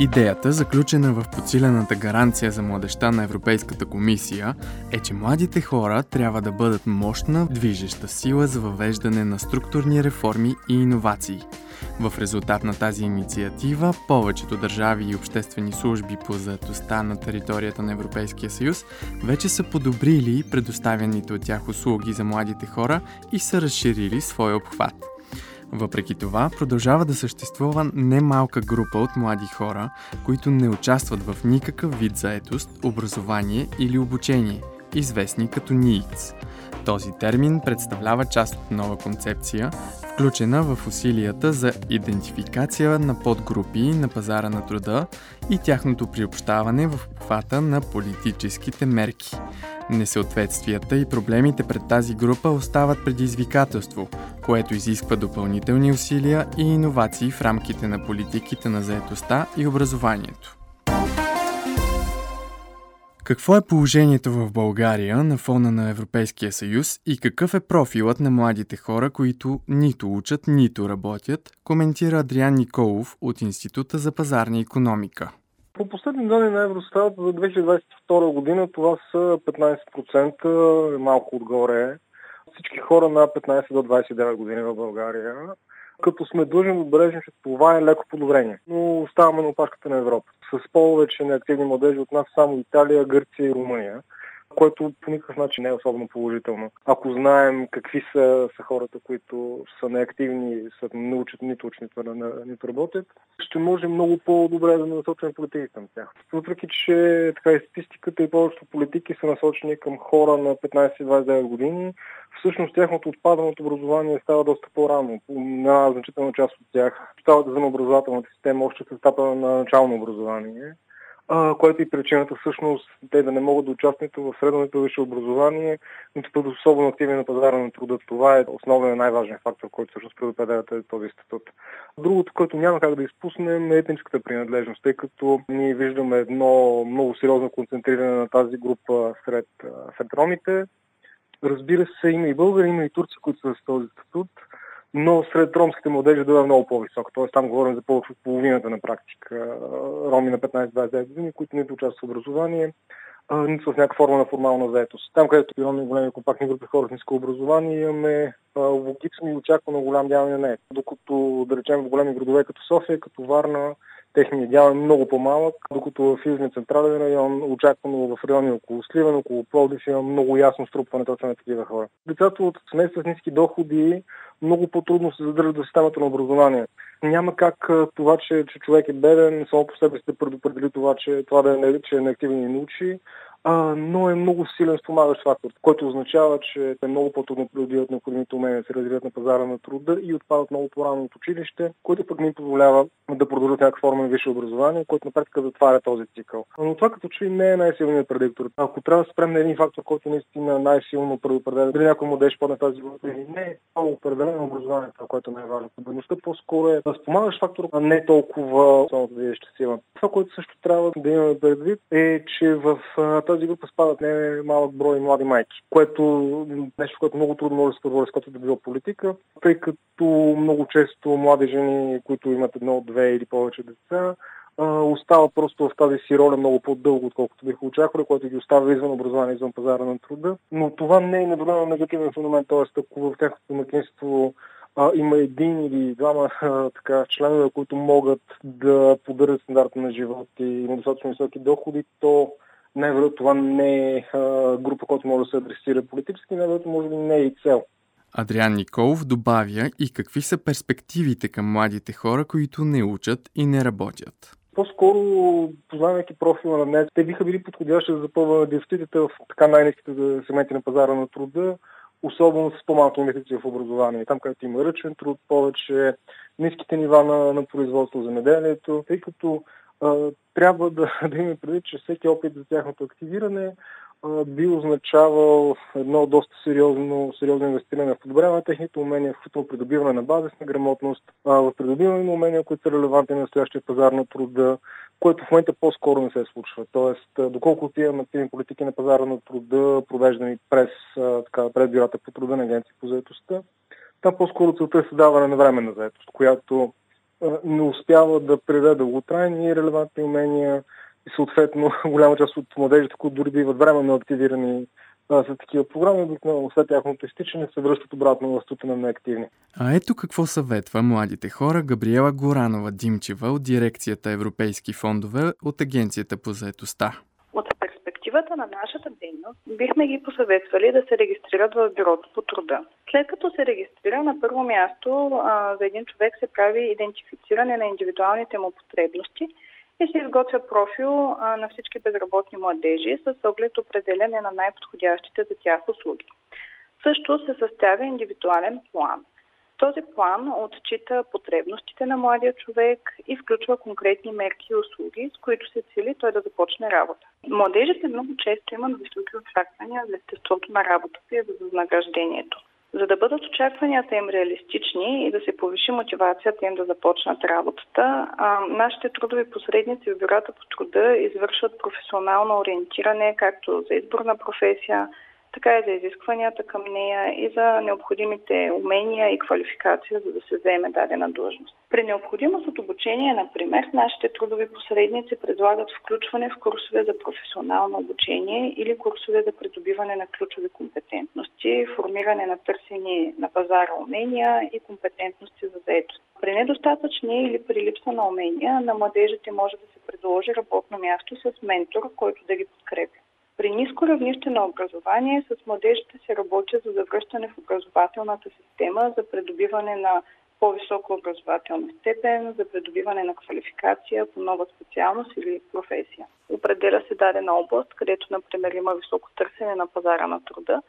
Идеята, заключена в подсилената гаранция за младеща на Европейската комисия, е, че младите хора трябва да бъдат мощна, движеща сила за въвеждане на структурни реформи и иновации. В резултат на тази инициатива, повечето държави и обществени служби по заедостта на територията на Европейския съюз вече са подобрили предоставяните от тях услуги за младите хора и са разширили своя обхват. Въпреки това, продължава да съществува немалка група от млади хора, които не участват в никакъв вид заетост, образование или обучение, известни като НИИЦ. Този термин представлява част от нова концепция, включена в усилията за идентификация на подгрупи на пазара на труда и тяхното приобщаване в обхвата на политическите мерки. Несъответствията и проблемите пред тази група остават предизвикателство, което изисква допълнителни усилия и иновации в рамките на политиките на заетостта и образованието. Какво е положението в България на фона на Европейския съюз и какъв е профилът на младите хора, които нито учат, нито работят, коментира Адриан Николов от Института за пазарна економика. По последни данни на Евростат за 2022 година това са 15%, малко отгоре. Всички хора на 15 до 29 години в България. Като сме длъжни да отбележим, че това е леко подобрение. Но оставаме на опашката на Европа. С повече неактивни младежи от нас само Италия, Гърция и Румъния което по никакъв начин не е особено положително. Ако знаем какви са, са хората, които са неактивни, са не учат, нито учат, нито, нито работят, ще може много по-добре да насочим политики към тях. Въпреки, че така и статистиката и повечето политики са насочени към хора на 15-29 години, всъщност тяхното отпадане от образование става доста по-рано. На значителна част от тях става да взема образователната система още с етапа на начално образование а, което и причината всъщност те да не могат да участват в средното висше образование, нито бъдат особено активни на пазара на труда. Това е основен и най-важен фактор, който всъщност предопределя този статут. Другото, което няма как да изпуснем е етническата принадлежност, тъй като ние виждаме едно много сериозно концентриране на тази група сред, сред ромите. Разбира се, има и българи, има и турци, които са с този статут но сред ромските младежи да е много по-висока. Тоест там говорим за повече от половината на практика. Роми на 15-29 години, които не участват в образование, нито в някаква форма на формална заетост. Там, където имаме големи компактни групи хора с ниско образование, имаме логично и очаквано голям дял на не. Докато, да речем, в големи градове като София, като Варна, техният дял е много по-малък, докато в Южния централен район, очаквано в райони около Сливен, около Пловдив има много ясно струпване точно на такива хора. Децата от семейства с ниски доходи много по-трудно се задържат в системата на образование. Няма как това, че, че човек е беден, само по себе си предопредели това, че това да е, че е неактивен и научи, а, но е много силен спомагащ фактор, който означава, че е много по-трудно придобиват необходимите умения да се развият на пазара на труда и отпадат много по-рано от училище, което пък ни позволява да продължат някаква форма на висше образование, което на практика затваря този цикъл. Но това като че не е най-силният предиктор. Ако трябва да спрем на един фактор, който наистина най-силно предопределя дали някой младеж падне тази група или не, това е определено образованието, което е най-важно. Бедността по-скоро е спомагащ фактор, а не толкова основната движеща сила. Това, което също трябва да имаме предвид е, че в тази група спадат не малък брой млади майки, което нещо, което много трудно може да се превори с като да било политика, тъй като много често млади жени, които имат едно, две или повече деца, остава просто в тази си роля много по-дълго, отколкото биха очаквали, което ги остава извън образование, извън пазара на труда. Но това не е наблюдано негативен феномен, т.е. ако в тяхното домакинство има един или двама а, така, членове, които могат да поддържат стандарта на живот и има достатъчно високи доходи, то най-вероятно това не е група, която може да се адресира политически, най-вероятно може би не е и цел. Адриан Николов добавя и какви са перспективите към младите хора, които не учат и не работят. По-скоро, познавайки профила на днес, те биха били подходящи за запълване дефицитите в така най-низките сегменти на пазара на труда, особено с по-малки инвестиции в образование. Там, където има ръчен труд, повече ниските нива на, на производство за меделието, тъй като а, трябва да, да имаме предвид, че всеки опит за тяхното активиране би означавал едно доста сериозно, сериозно инвестиране в подобряване на техните умения, включително придобиване на базисна грамотност, в придобиване на умения, които са релевантни на настоящия пазар на труда, което в момента по-скоро не се случва. Тоест, доколко имаме активни политики на пазара на труда, провеждани през, така, през бюрата по труда на агенции по заедостта, там по-скоро целта е създаване на време на заедост, която не успява да предаде дълготрайни и релевантни умения, и съответно голяма част от младежите, които дори биват временно активирани за такива програми, обикновено след тяхното изтичане се връщат обратно в стута на неактивни. А ето какво съветва младите хора Габриела Горанова Димчева от дирекцията Европейски фондове от Агенцията по заетостта. Перспективата на нашата дейност бихме ги посъветвали да се регистрират в бюрото по труда. След като се регистрира на първо място за един човек се прави идентифициране на индивидуалните му потребности – и се изготвя профил на всички безработни младежи с оглед определене на най-подходящите за тях услуги. Също се съставя индивидуален план. Този план отчита потребностите на младия човек и включва конкретни мерки и услуги, с които се цели той да започне работа. Младежите много често имат високи очаквания за естеството на работата и за възнаграждението. За да бъдат очакванията им реалистични и да се повиши мотивацията им да започнат работата, нашите трудови посредници в бюрата по труда извършват професионално ориентиране както за избор на професия, така и за изискванията към нея и за необходимите умения и квалификация, за да се вземе дадена длъжност. При необходимост от обучение, например, нашите трудови посредници предлагат включване в курсове за професионално обучение или курсове за придобиване на ключови компетентности, формиране на търсени на пазара умения и компетентности за заедост. При недостатъчни или при липса на умения на младежите може да се предложи работно място с ментор, който да ги подкрепя. При ниско равнище на образование с младежите се работи за завръщане в образователната система, за придобиване на по-висока образователна степен, за придобиване на квалификация по нова специалност или професия. Определя се дадена област, където, например, има високо търсене на пазара на труда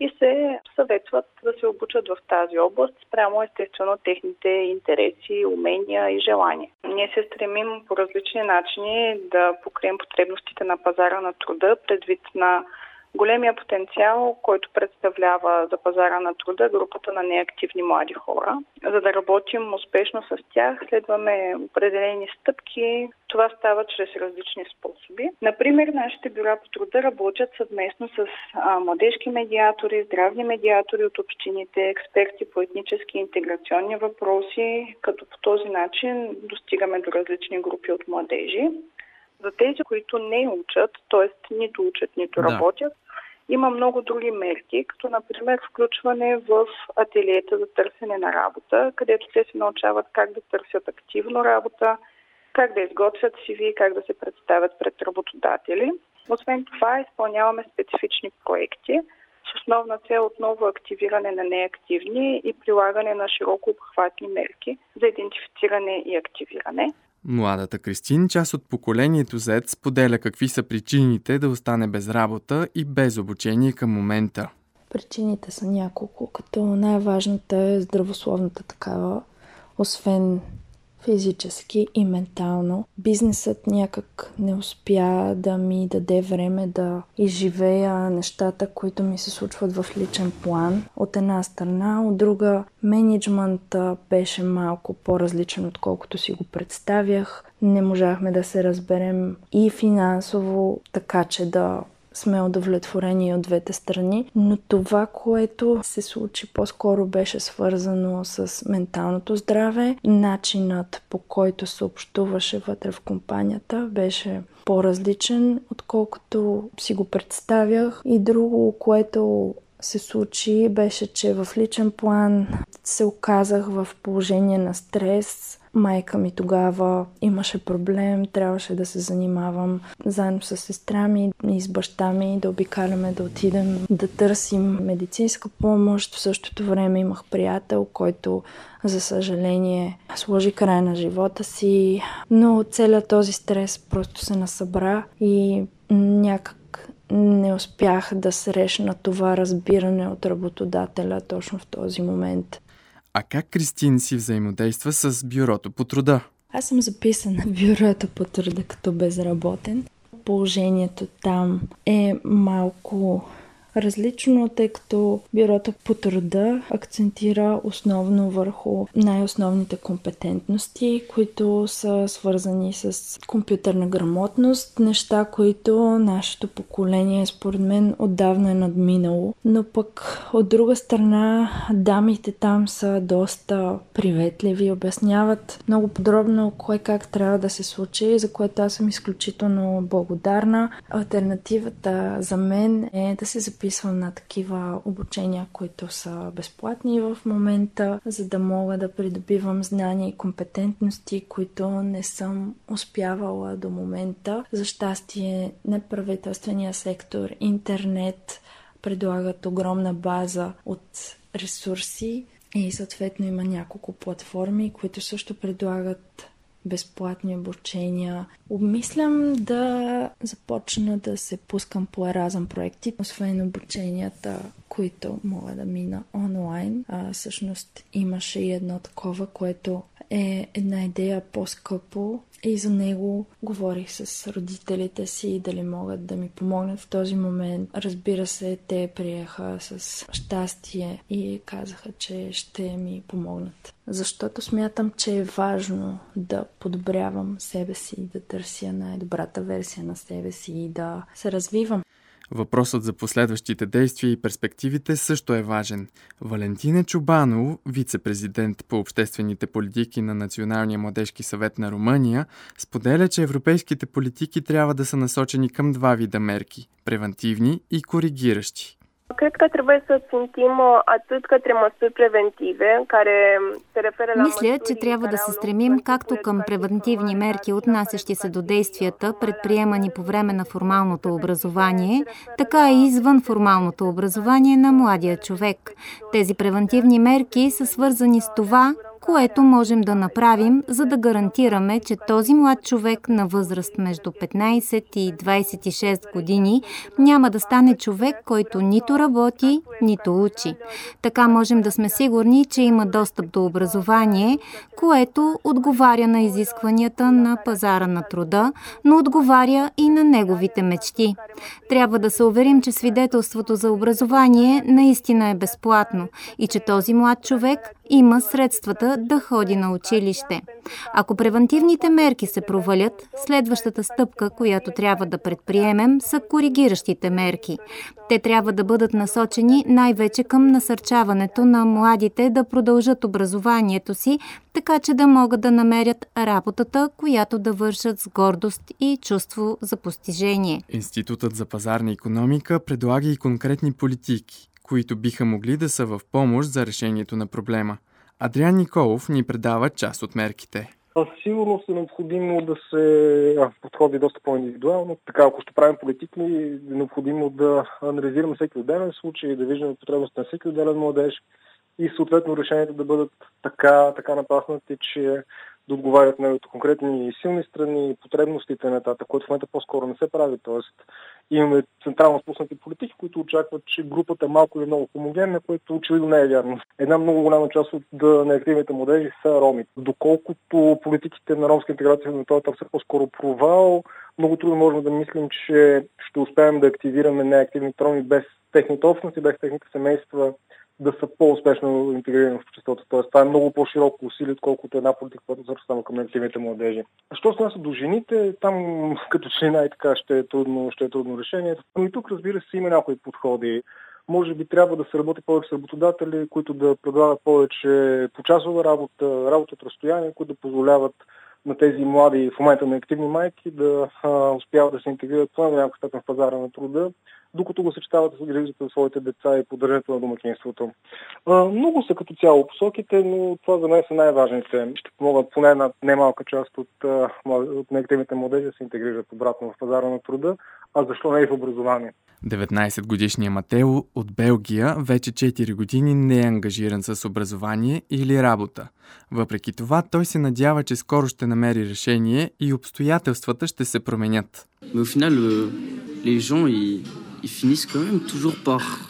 и се съветват да се обучат в тази област спрямо естествено техните интереси, умения и желания. Ние се стремим по различни начини да покрием потребностите на пазара на труда предвид на големия потенциал, който представлява за пазара на труда групата на неактивни млади хора. За да работим успешно с тях, следваме определени стъпки. Това става чрез различни способи. Например, нашите бюра по труда работят съвместно с младежки медиатори, здравни медиатори от общините, експерти по етнически и интеграционни въпроси, като по този начин достигаме до различни групи от младежи. За тези, които не учат, т.е. нито учат, нито да. работят, има много други мерки, като например включване в ателиета за търсене на работа, където те се научават как да търсят активно работа, как да изготвят CV, как да се представят пред работодатели. Освен това, изпълняваме специфични проекти с основна цел отново активиране на неактивни и прилагане на широко обхватни мерки за идентифициране и активиране. Младата Кристин, част от поколението Z, споделя какви са причините да остане без работа и без обучение към момента. Причините са няколко, като най-важната е здравословната такава. Освен физически и ментално. Бизнесът някак не успя да ми даде време да изживея нещата, които ми се случват в личен план. От една страна, от друга, менеджмента беше малко по-различен, отколкото си го представях. Не можахме да се разберем и финансово, така че да сме удовлетворени от двете страни, но това, което се случи по-скоро беше свързано с менталното здраве. Начинът по който се общуваше вътре в компанията беше по-различен, отколкото си го представях. И друго, което се случи, беше, че в личен план се оказах в положение на стрес, Майка ми тогава имаше проблем, трябваше да се занимавам заедно с сестра ми и с баща ми, да обикаляме, да отидем да търсим медицинска помощ. В същото време имах приятел, който за съжаление сложи край на живота си, но целият този стрес просто се насъбра и някак не успях да срещна това разбиране от работодателя точно в този момент. А как Кристин си взаимодейства с бюрото по труда? Аз съм записана в бюрото по труда като безработен. Положението там е малко различно, тъй като бюрото по труда акцентира основно върху най-основните компетентности, които са свързани с компютърна грамотност, неща, които нашето поколение според мен отдавна е надминало. Но пък от друга страна дамите там са доста приветливи, обясняват много подробно кое как трябва да се случи, за което аз съм изключително благодарна. Альтернативата за мен е да се запиша записвам на такива обучения, които са безплатни в момента, за да мога да придобивам знания и компетентности, които не съм успявала до момента. За щастие, неправителствения сектор, интернет предлагат огромна база от ресурси и съответно има няколко платформи, които също предлагат безплатни обучения. Обмислям да започна да се пускам по еразъм проекти, освен обученията, които мога да мина онлайн. А, всъщност имаше и едно такова, което е една идея по-скъпо и за него говорих с родителите си дали могат да ми помогнат в този момент. Разбира се, те приеха с щастие и казаха, че ще ми помогнат. Защото смятам, че е важно да подобрявам себе си, да търся най-добрата версия на себе си и да се развивам. Въпросът за последващите действия и перспективите също е важен. Валентина Чубанов, вице-президент по обществените политики на Националния младежки съвет на Румъния, споделя, че европейските политики трябва да са насочени към два вида мерки – превентивни и коригиращи. Cred că trebuie să țintim atât către măsuri preventive, care se referă la Мисля, че трябва да се стремим както към превентивни мерки, отнасящи се до действията, предприемани по време на формалното образование, така и извън формалното образование на младия човек. Тези превентивни мерки са свързани с това което можем да направим, за да гарантираме, че този млад човек на възраст между 15 и 26 години няма да стане човек, който нито работи, нито учи. Така можем да сме сигурни, че има достъп до образование, което отговаря на изискванията на пазара на труда, но отговаря и на неговите мечти. Трябва да се уверим, че свидетелството за образование наистина е безплатно и че този млад човек има средствата да ходи на училище. Ако превентивните мерки се провалят, следващата стъпка, която трябва да предприемем, са коригиращите мерки. Те трябва да бъдат насочени най-вече към насърчаването на младите да продължат образованието си, така че да могат да намерят работата, която да вършат с гордост и чувство за постижение. Институтът за пазарна економика предлага и конкретни политики, които биха могли да са в помощ за решението на проблема. Адриан Николов ни предава част от мерките. Сигурно е необходимо да се подходи доста по-индивидуално. Така, ако ще правим политики, е необходимо да анализираме всеки отделен случай, да виждаме потребност на всеки отделен младеж и съответно решенията да бъдат така, така напаснати, че да отговарят на конкретни силни страни, потребностите на тата, което в момента по-скоро не се прави. Тоест, имаме централно спуснати политики, които очакват, че групата е малко или много хомогенна, което очевидно не е вярно. Една много голяма част от неактивните младежи са роми. Доколкото политиките на ромска интеграция на това са по-скоро провал, много трудно можем да мислим, че ще успеем да активираме неактивните роми без техните общности, без техните семейства да са по-успешно интегрирани в обществото. Тоест, това е много по-широко усилие, отколкото една политика, която насочва към активните младежи. Що се нася до жените, там като че най-така ще е трудно, ще е трудно решение. Но и тук, разбира се, има някои подходи. Може би трябва да се работи повече с работодатели, които да предлагат повече почасова работа, работа от разстояние, които да позволяват на тези млади в момента на активни майки да успяват да се интегрират това на някакъв степен в пазара на труда, докато го съчетават с грижата за своите деца и поддържането на домакинството. А, много са като цяло посоките, но това за мен са най-важните. Ще помогат поне на немалка част от, от неактивните младежи да се интегрират обратно в пазара на труда, а защо не и в образование. 19-годишният Матео от Белгия вече 4 години не е ангажиран с образование или работа. Въпреки това, той се надява, че скоро ще намери решение и обстоятелствата ще се променят. les gens, ils, ils finissent quand même toujours par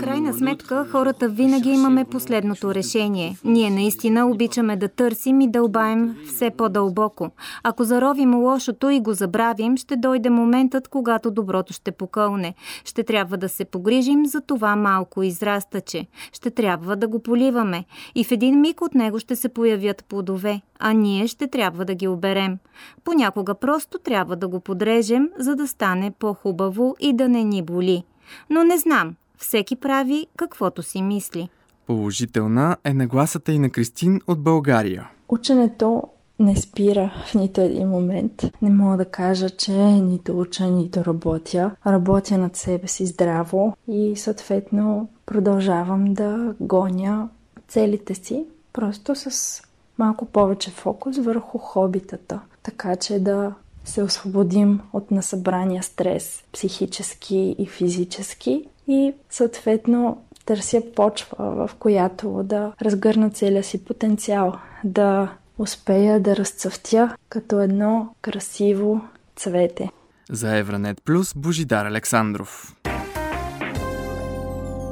крайна сметка, хората винаги имаме последното решение. Ние наистина обичаме да търсим и дълбаем все по-дълбоко. Ако заровим лошото и го забравим, ще дойде моментът, когато доброто ще покълне. Ще трябва да се погрижим за това малко израстаче. Ще трябва да го поливаме. И в един миг от него ще се появят плодове, а ние ще трябва да ги оберем. Понякога просто трябва да го подрежем, за да стане по-хубаво и да не ни боли. Но не знам. Всеки прави каквото си мисли. Положителна е нагласата и на Кристин от България. Ученето не спира в нито един момент. Не мога да кажа, че нито уча, нито работя. Работя над себе си здраво и съответно продължавам да гоня целите си, просто с малко повече фокус върху хобитата, така че да се освободим от насъбрания стрес, психически и физически и съответно търся почва, в която да разгърна целия си потенциал, да успея да разцъфтя като едно красиво цвете. За Евранет Плюс Божидар Александров.